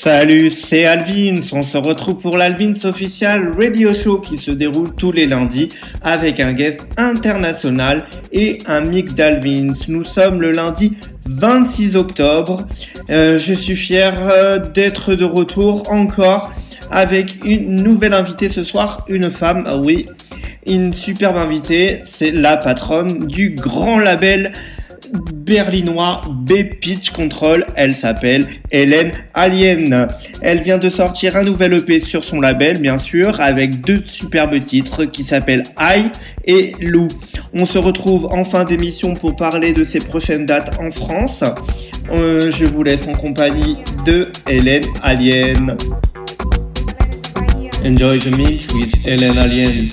Salut, c'est Alvins. On se retrouve pour l'Alvins Official Radio Show qui se déroule tous les lundis avec un guest international et un mix d'Alvins. Nous sommes le lundi 26 octobre. Euh, je suis fier euh, d'être de retour encore avec une nouvelle invitée ce soir, une femme, ah oui, une superbe invitée, c'est la patronne du grand label berlinois B-Pitch Control. Elle s'appelle Hélène Alien. Elle vient de sortir un nouvel EP sur son label, bien sûr, avec deux superbes titres qui s'appellent I et Lou. On se retrouve en fin d'émission pour parler de ses prochaines dates en France. Euh, je vous laisse en compagnie de Hélène Alien. Enjoy the mix with Hélène Alien.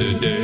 today.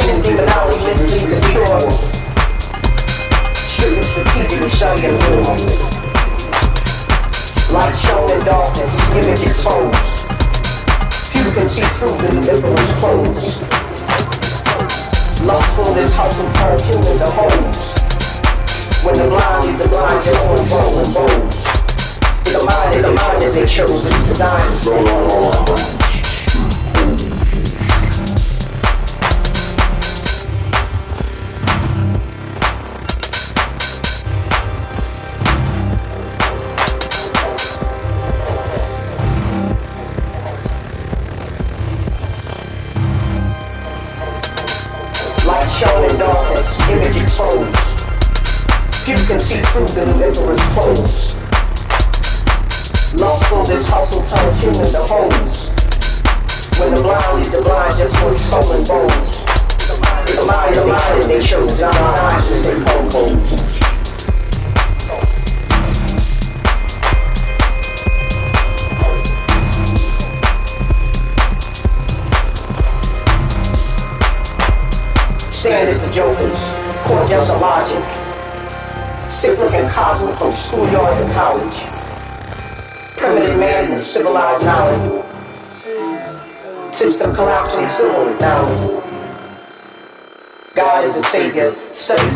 seeming demonology, the pure. Light shown in darkness, image exposed. People can see through the deliverer's clothes. Lustful is hustle turned human the homes. When the blind lead the blind, they're bone bones. The mind, the.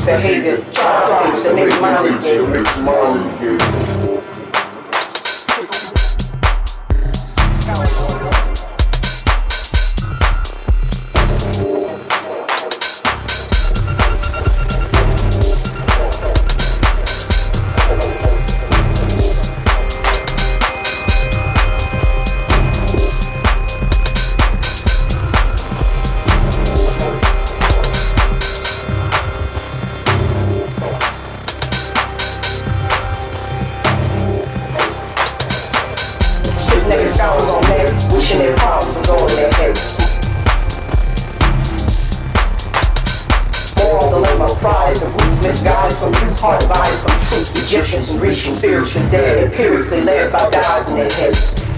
behavior. Try to fix to make money. hard bodies from truth. Egyptians and Grecians, spiritually dead, empirically led by gods in their heads.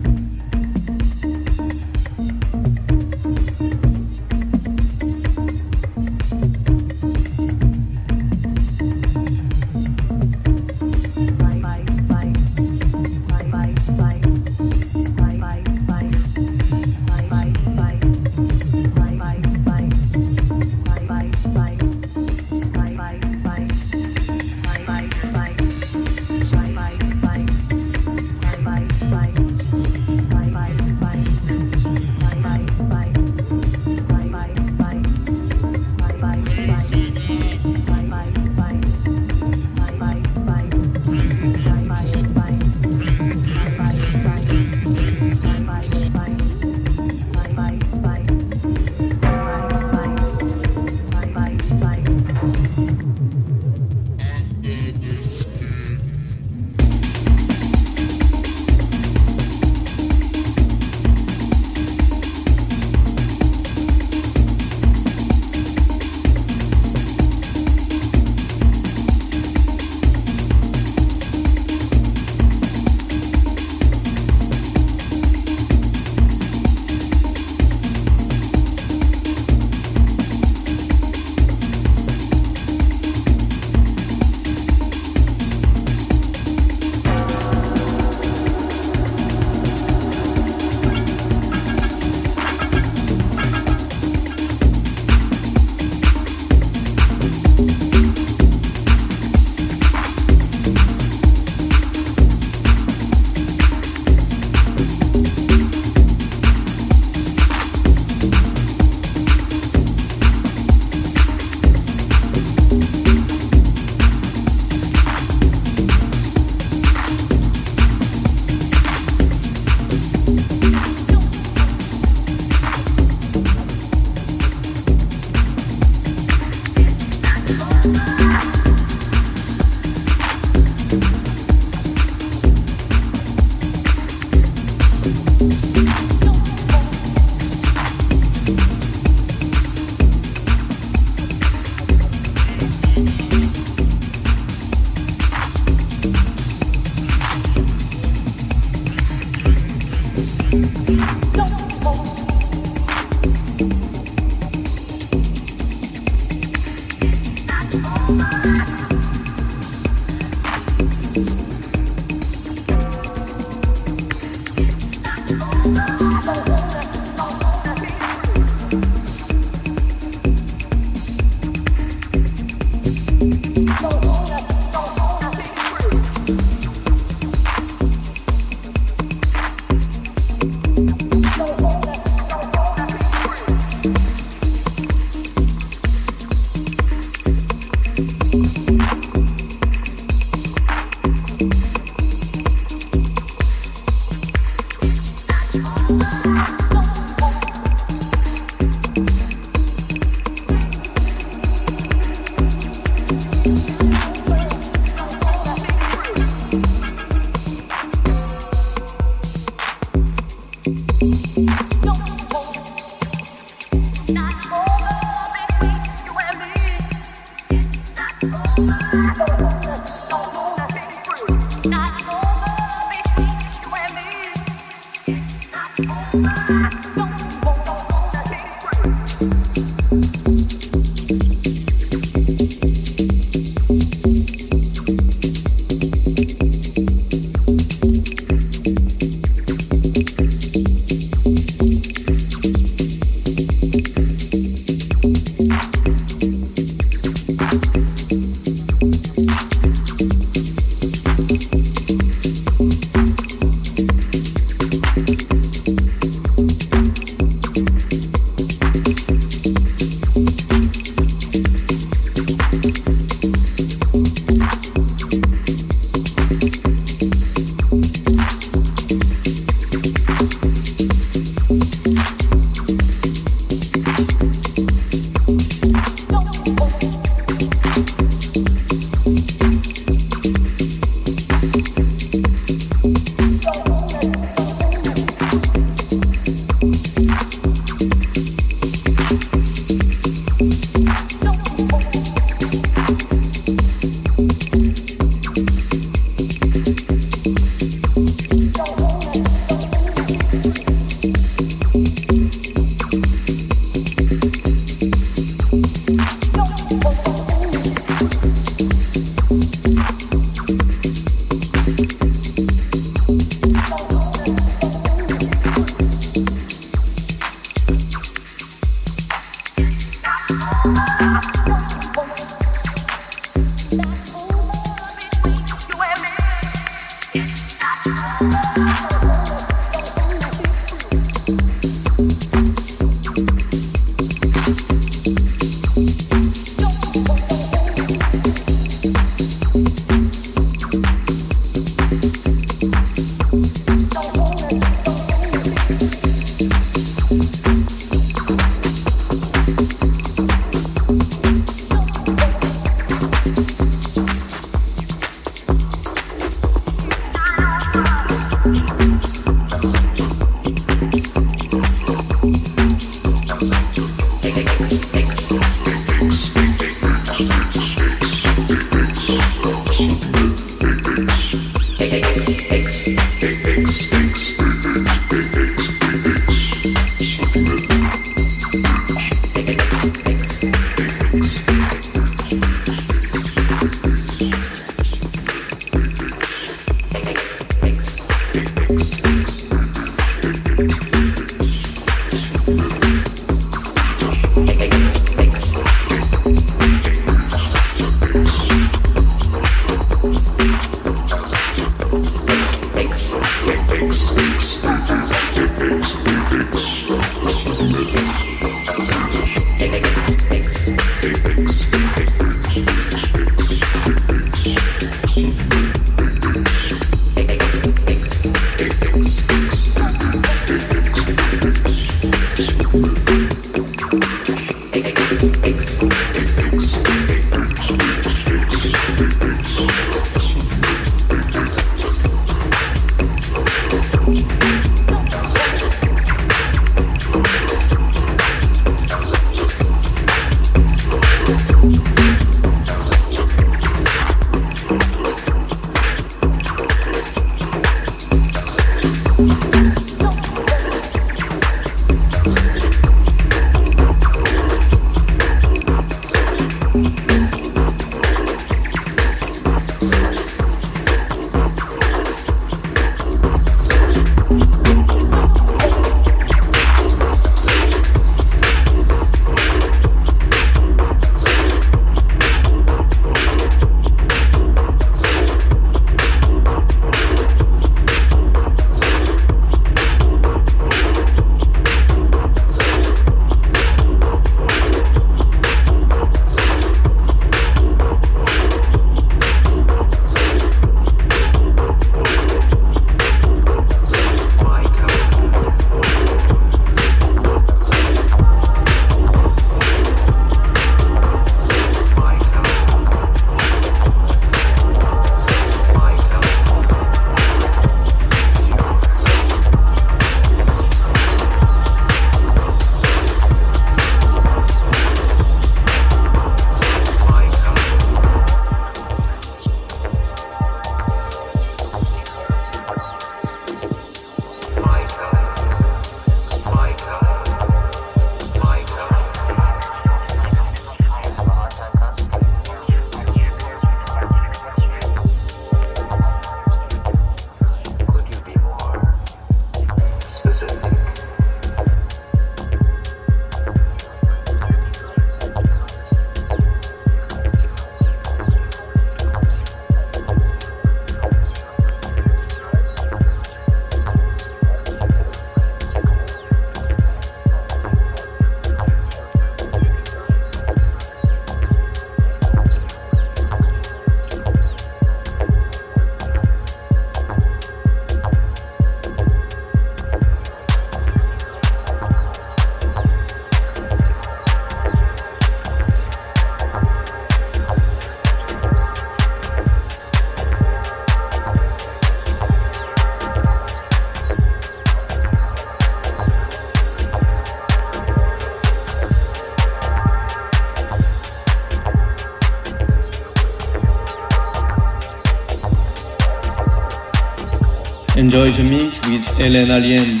Enjoy the mix with Helen Alien.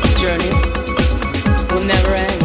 this journey will never end.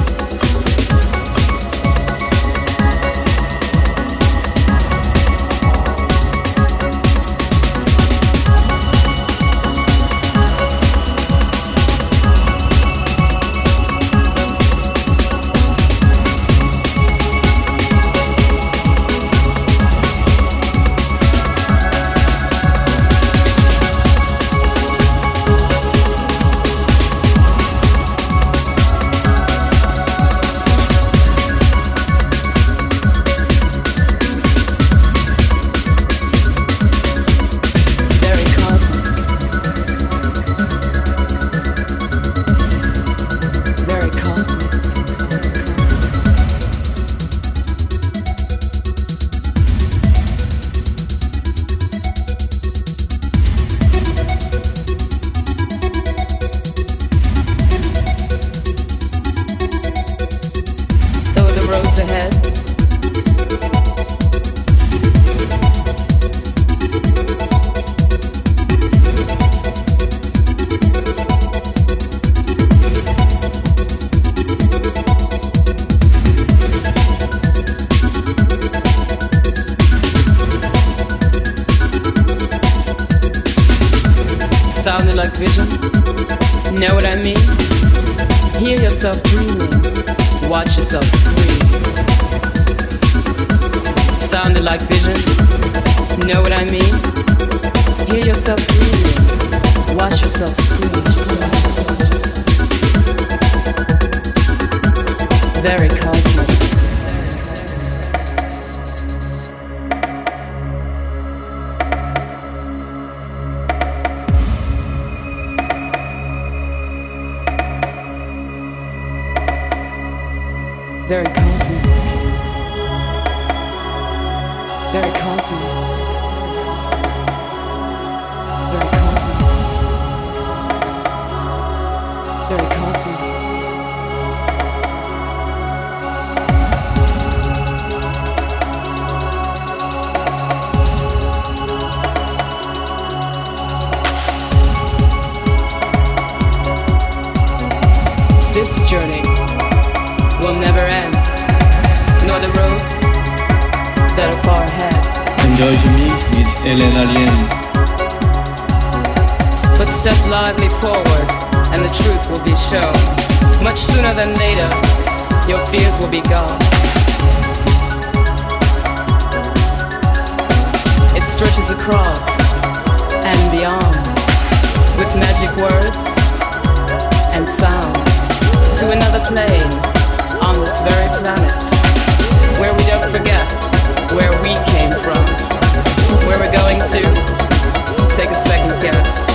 The with Ellen Allien. But step lively forward, and the truth will be shown. Much sooner than later, your fears will be gone. It stretches across and beyond with magic words and sound to another plane on this very planet where we don't forget where we came from, where we're going to. Take a second guess.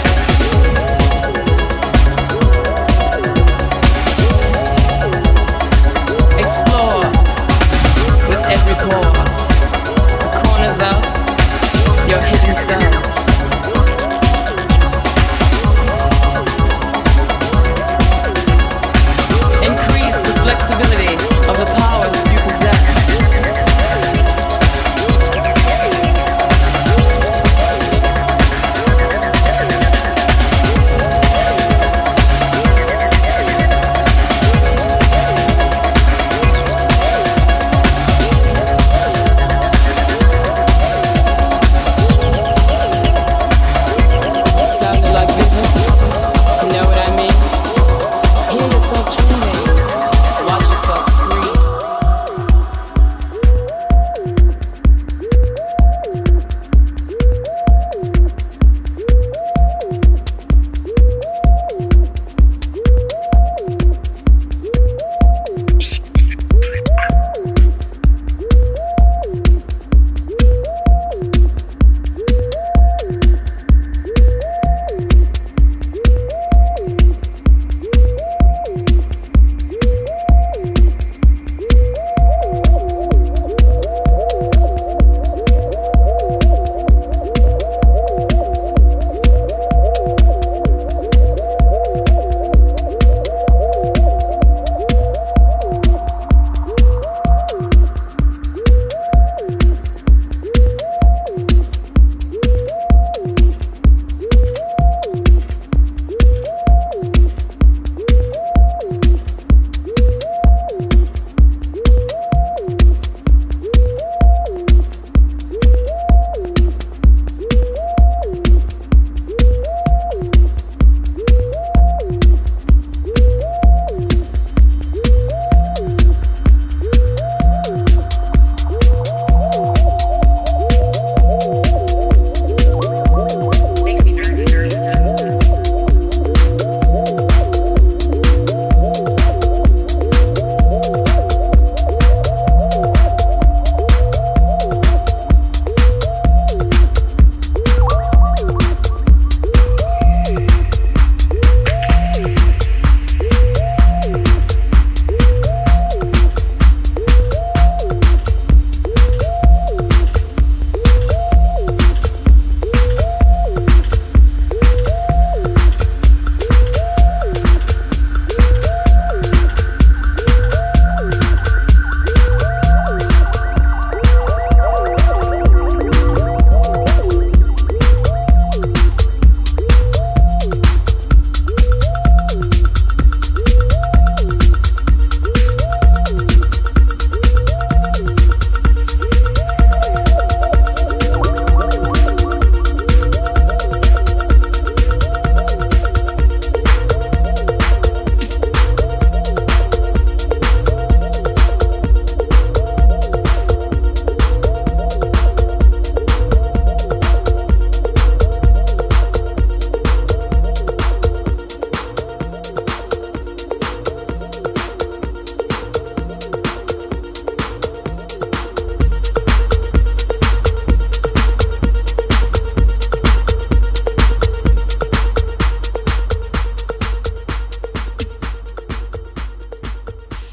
Explore with every the corners of your hidden selves.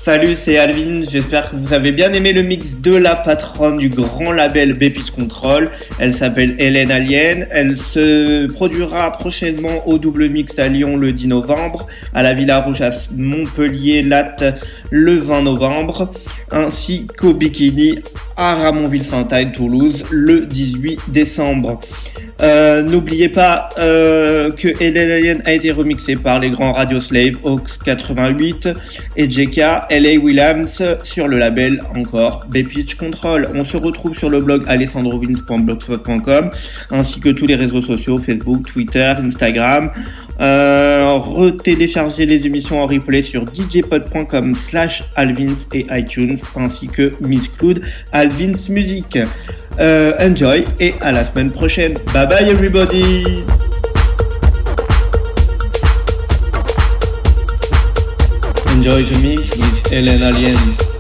Salut, c'est Alvin. J'espère que vous avez bien aimé le mix de la patronne du grand label Bépis Control. Elle s'appelle Hélène Alien. Elle se produira prochainement au double mix à Lyon le 10 novembre, à la Villa Rouge à Montpellier Latte le 20 novembre, ainsi qu'au Bikini à Ramonville-Saint-Agne Toulouse le 18 décembre. Euh, n'oubliez pas euh, que Eden Alien a été remixé par les grands Radio Slave, Ox 88 et JK, LA Williams sur le label encore B-Pitch Control. On se retrouve sur le blog alessandrovins.blogspot.com ainsi que tous les réseaux sociaux Facebook, Twitter, Instagram. Euh, retéléchargez les émissions en replay sur djpod.com slash alvins et iTunes ainsi que Miss Cloud Alvins Music. Euh, enjoy et à la semaine prochaine. Bye bye everybody Enjoy the mix with Ellen Alien.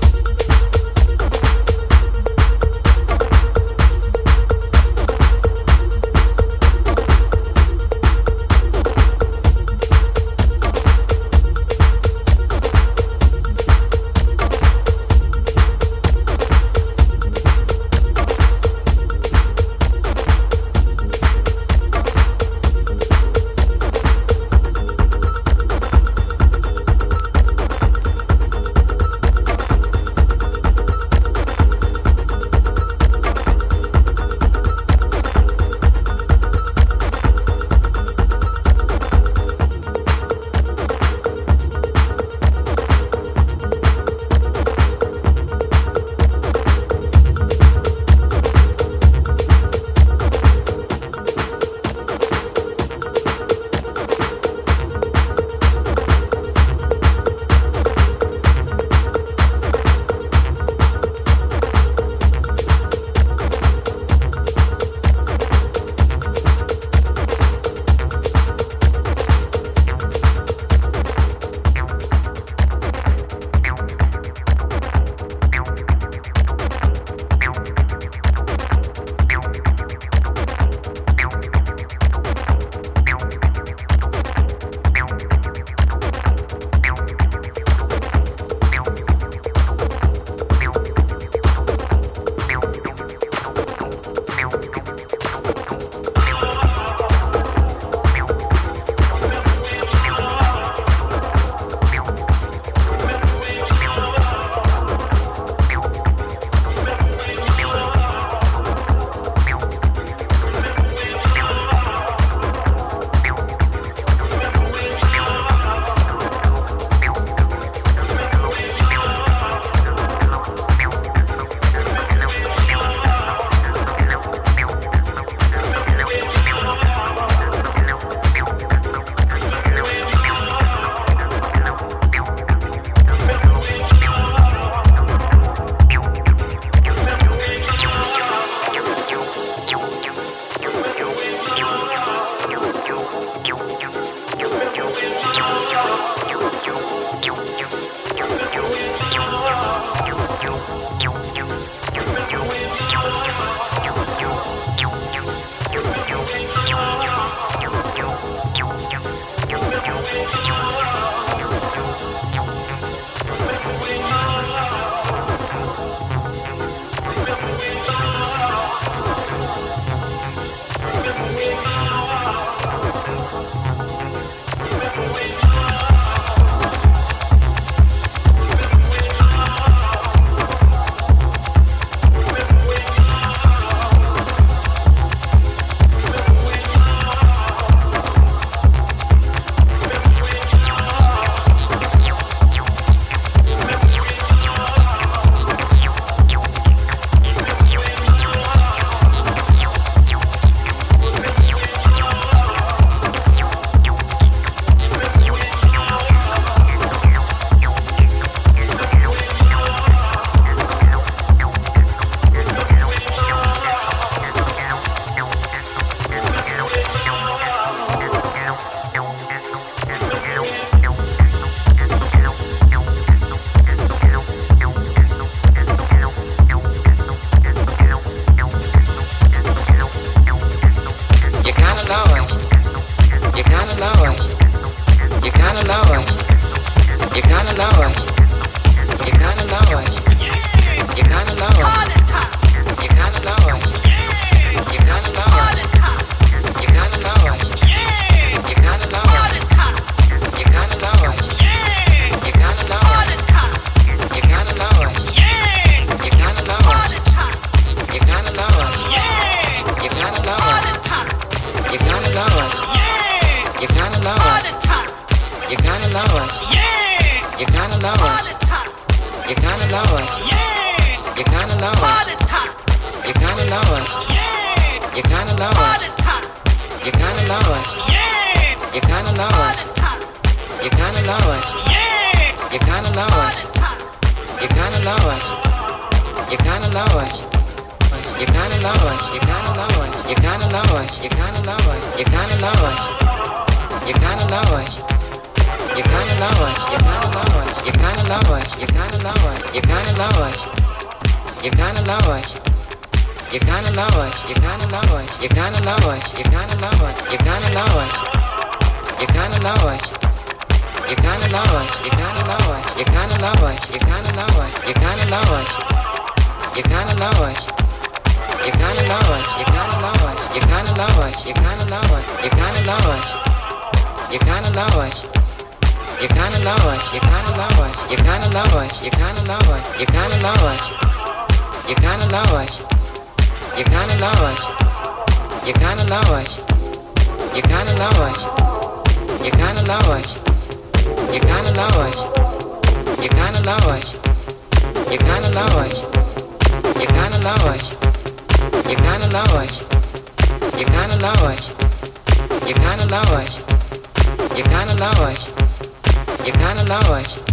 You kinda know it. You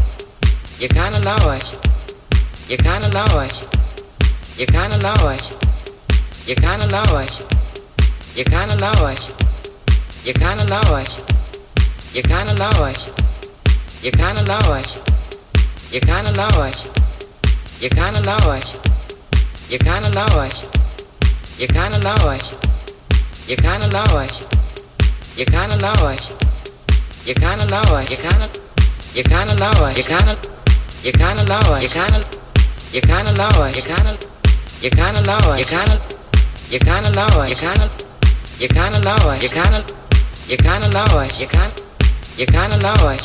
You kinda know it. You You kinda know it. You You kinda know it. You You kinda know it. You You kinda know it. You You kinda know it. You You kinda know it. You You kinda know it. You You kinda know it. You You kinda know it. You You kinda know it. You You kinda know it. You You kinda know it. You You kinda know it. You You kinda know it. You kinda you kinda lower, you kinda, you kinda lower, you kinda, you kinda lower, you kinda, you kinda lower, you kinda, you kinda lower, you kinda, you kinda lower, you kinda, you kinda lower, you kinda, you kinda lower,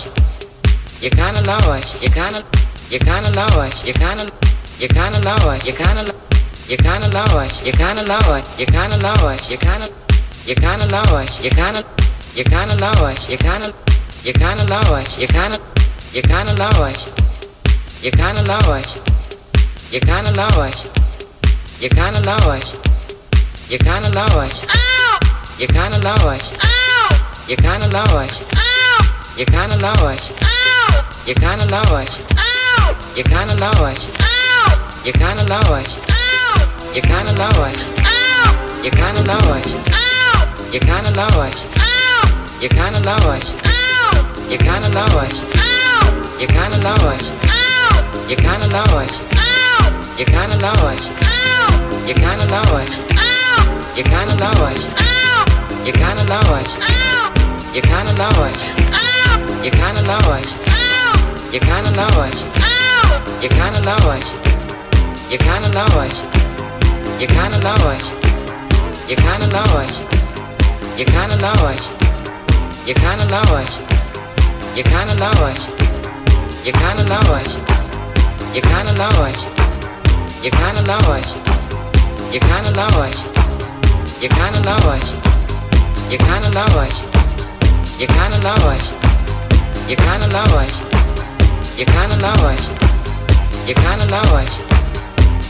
you kinda lower, you kinda, you kinda lower, you kinda, you kinda lower, you kinda, you kinda lower, you kinda lower, you kinda lower, you kinda, you kinda lower, you kinda, you kinda lower, you kinda, you kinda lower, you kinda you kinda know it. You kinda know it. You kinda know it. You kinda know it. You kinda know it. You kinda know it. You kinda know it. You kinda know it. You kinda know it. You kinda know it. You kinda know it. You kinda know it. You kinda know it. You kinda know it. You kinda know it. You kinda know it. You kinda know it. You kinda know it. You kinda know it. You kinda know it. You kinda know it. You kinda know it. You kinda know it. You kinda it. You kinda know it. You kinda know it. You kinda know it. You kinda know it. You kinda know it. You kinda know it. You kinda know it. You kinda know it. You kinda know it. You kinda know it. You kinda know it. You kinda know it. You kinda know it. You kinda know it. You kinda know it. You kinda know it. You kinda know it. You kinda know it.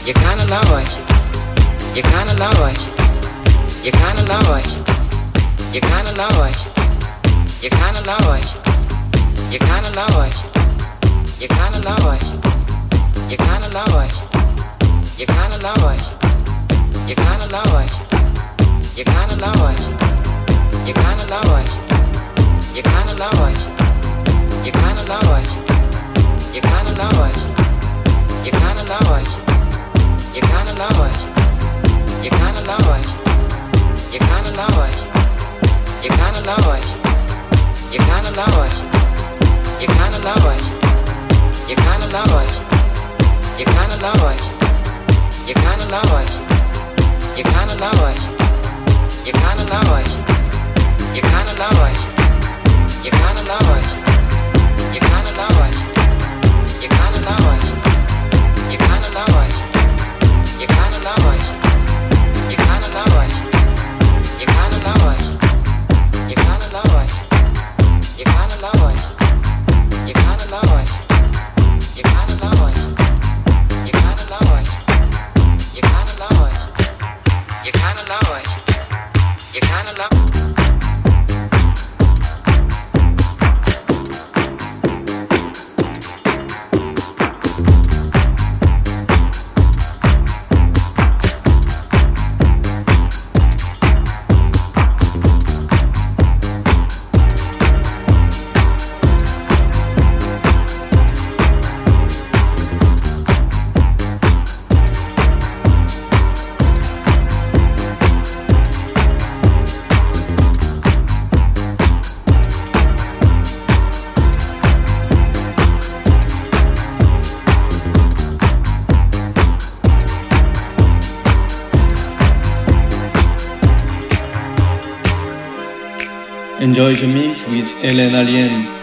You kinda know it. You kinda know it. You kinda know it. You kinda know it. You kinda know it. You kinda know it. You kinda know it. You kinda know it. You kinda know it. You kinda know it. You kinda know it. You kinda know it. You kinda know it. You kinda know it. You kinda know it. You kinda know it. You kinda know it. You kinda know it. You kinda know it. You kinda know it. You kinda know it. You kinda know it. You kinda know it. You kinda know it. You kinda know it. You kinda know it. You kinda know it. You kinda know it. You kinda know it. You kinda know it. You kinda know it. You kinda know it. You kinda know The mix with Ellen Allien.